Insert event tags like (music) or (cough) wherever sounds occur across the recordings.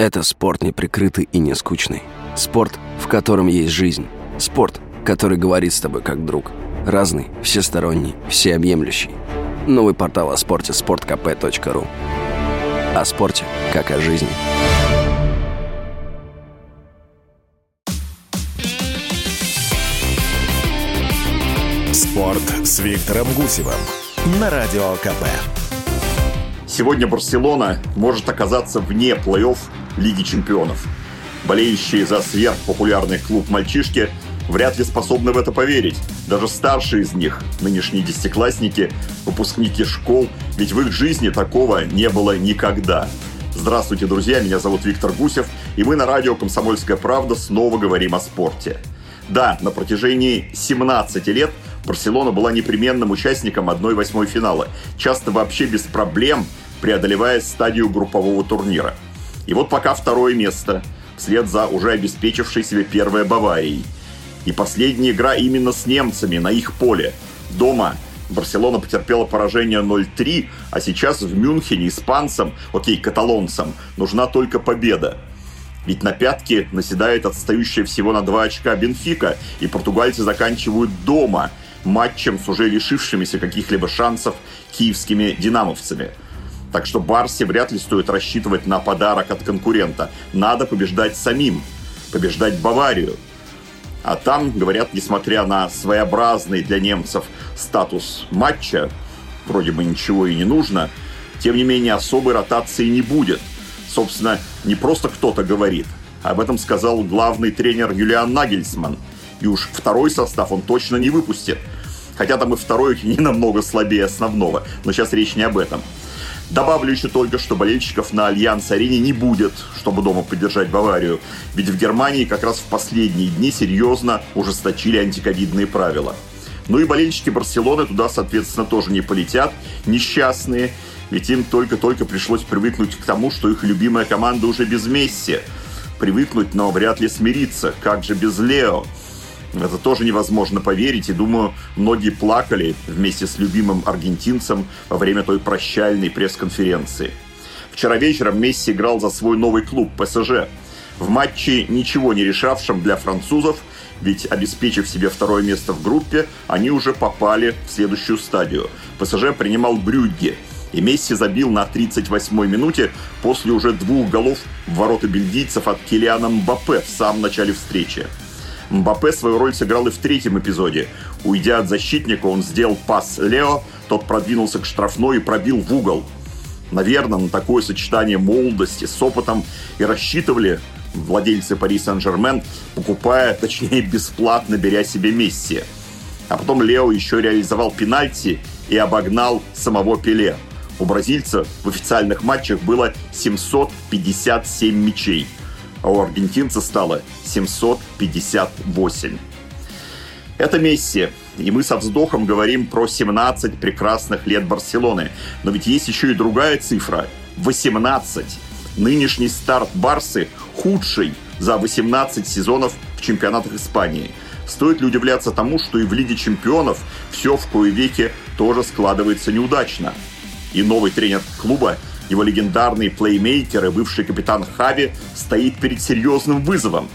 Это спорт неприкрытый и не скучный. Спорт, в котором есть жизнь. Спорт, который говорит с тобой как друг. Разный, всесторонний, всеобъемлющий. Новый портал о спорте – sportkp.ru О спорте, как о жизни. Спорт с Виктором Гусевым на Радио КП. Сегодня Барселона может оказаться вне плей-офф Лиги чемпионов. Болеющие за сверхпопулярный клуб мальчишки вряд ли способны в это поверить. Даже старшие из них, нынешние десятиклассники, выпускники школ, ведь в их жизни такого не было никогда. Здравствуйте, друзья, меня зовут Виктор Гусев, и мы на радио «Комсомольская правда» снова говорим о спорте. Да, на протяжении 17 лет Барселона была непременным участником 1-8 финала, часто вообще без проблем преодолевая стадию группового турнира. И вот пока второе место, вслед за уже обеспечившей себе первой Баварией. И последняя игра именно с немцами на их поле. Дома Барселона потерпела поражение 0-3, а сейчас в Мюнхене испанцам, окей, каталонцам, нужна только победа. Ведь на пятке наседает отстающая всего на 2 очка Бенфика, и португальцы заканчивают дома матчем с уже лишившимися каких-либо шансов киевскими динамовцами – так что Барсе вряд ли стоит рассчитывать на подарок от конкурента. Надо побеждать самим, побеждать Баварию. А там, говорят, несмотря на своеобразный для немцев статус матча, вроде бы ничего и не нужно, тем не менее особой ротации не будет. Собственно, не просто кто-то говорит. Об этом сказал главный тренер Юлиан Нагельсман. И уж второй состав он точно не выпустит. Хотя там и второй (laughs) не намного слабее основного. Но сейчас речь не об этом. Добавлю еще только, что болельщиков на Альянс-арене не будет, чтобы дома поддержать Баварию. Ведь в Германии как раз в последние дни серьезно ужесточили антиковидные правила. Ну и болельщики Барселоны туда, соответственно, тоже не полетят. Несчастные. Ведь им только-только пришлось привыкнуть к тому, что их любимая команда уже без Месси. Привыкнуть, но вряд ли смириться. Как же без Лео? Это тоже невозможно поверить, и думаю, многие плакали вместе с любимым аргентинцем во время той прощальной пресс-конференции. Вчера вечером Месси играл за свой новый клуб ПСЖ. В матче ничего не решавшем для французов, ведь обеспечив себе второе место в группе, они уже попали в следующую стадию. ПСЖ принимал Брюгге, и Месси забил на 38-й минуте после уже двух голов в ворота бельгийцев от Килиана Мбаппе в самом начале встречи. Мбаппе свою роль сыграл и в третьем эпизоде. Уйдя от защитника, он сделал пас Лео, тот продвинулся к штрафной и пробил в угол. Наверное, на такое сочетание молодости с опытом и рассчитывали владельцы Пари Сен-Жермен, покупая, точнее, бесплатно беря себе Месси. А потом Лео еще реализовал пенальти и обогнал самого Пеле. У бразильца в официальных матчах было 757 мячей – а у аргентинца стало 758. Это Месси, и мы со вздохом говорим про 17 прекрасных лет Барселоны. Но ведь есть еще и другая цифра – 18. Нынешний старт Барсы худший за 18 сезонов в чемпионатах Испании. Стоит ли удивляться тому, что и в Лиге чемпионов все в кое веке тоже складывается неудачно. И новый тренер клуба его легендарный плеймейкер и бывший капитан Хави стоит перед серьезным вызовом.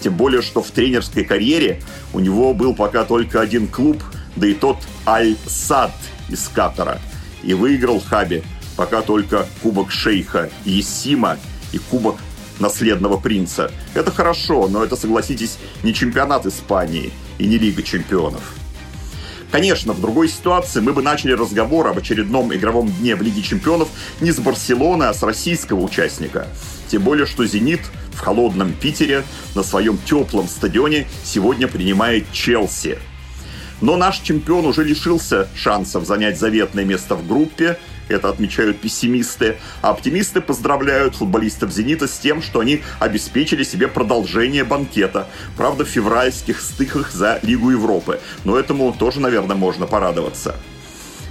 Тем более, что в тренерской карьере у него был пока только один клуб, да и тот Аль-Сад из Катара. И выиграл Хаби пока только Кубок Шейха Есима и Кубок наследного принца. Это хорошо, но это, согласитесь, не чемпионат Испании и не Лига чемпионов. Конечно, в другой ситуации мы бы начали разговор об очередном игровом дне в Лиге чемпионов не с Барселоны, а с российского участника. Тем более, что «Зенит» в холодном Питере на своем теплом стадионе сегодня принимает Челси. Но наш чемпион уже лишился шансов занять заветное место в группе это отмечают пессимисты. А оптимисты поздравляют футболистов «Зенита» с тем, что они обеспечили себе продолжение банкета. Правда, в февральских стыках за Лигу Европы. Но этому тоже, наверное, можно порадоваться.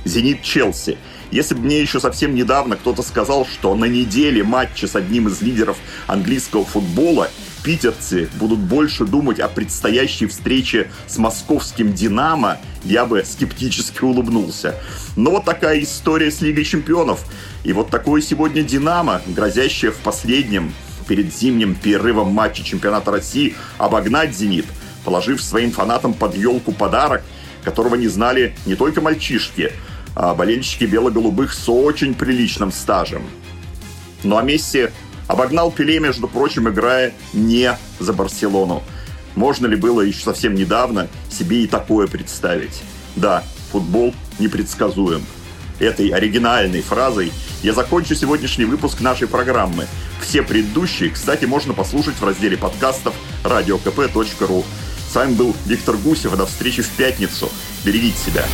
«Зенит» Челси. Если бы мне еще совсем недавно кто-то сказал, что на неделе матча с одним из лидеров английского футбола питерцы будут больше думать о предстоящей встрече с московским «Динамо», я бы скептически улыбнулся. Но вот такая история с Лигой чемпионов. И вот такое сегодня «Динамо», грозящее в последнем перед зимним перерывом матча чемпионата России обогнать «Зенит», положив своим фанатам под елку подарок, которого не знали не только мальчишки, а болельщики бело-голубых с очень приличным стажем. Ну а Месси обогнал Пеле, между прочим, играя не за Барселону. Можно ли было еще совсем недавно себе и такое представить? Да, футбол непредсказуем. Этой оригинальной фразой я закончу сегодняшний выпуск нашей программы. Все предыдущие, кстати, можно послушать в разделе подкастов radiokp.ru. С вами был Виктор Гусев. До встречи в пятницу. Берегите себя.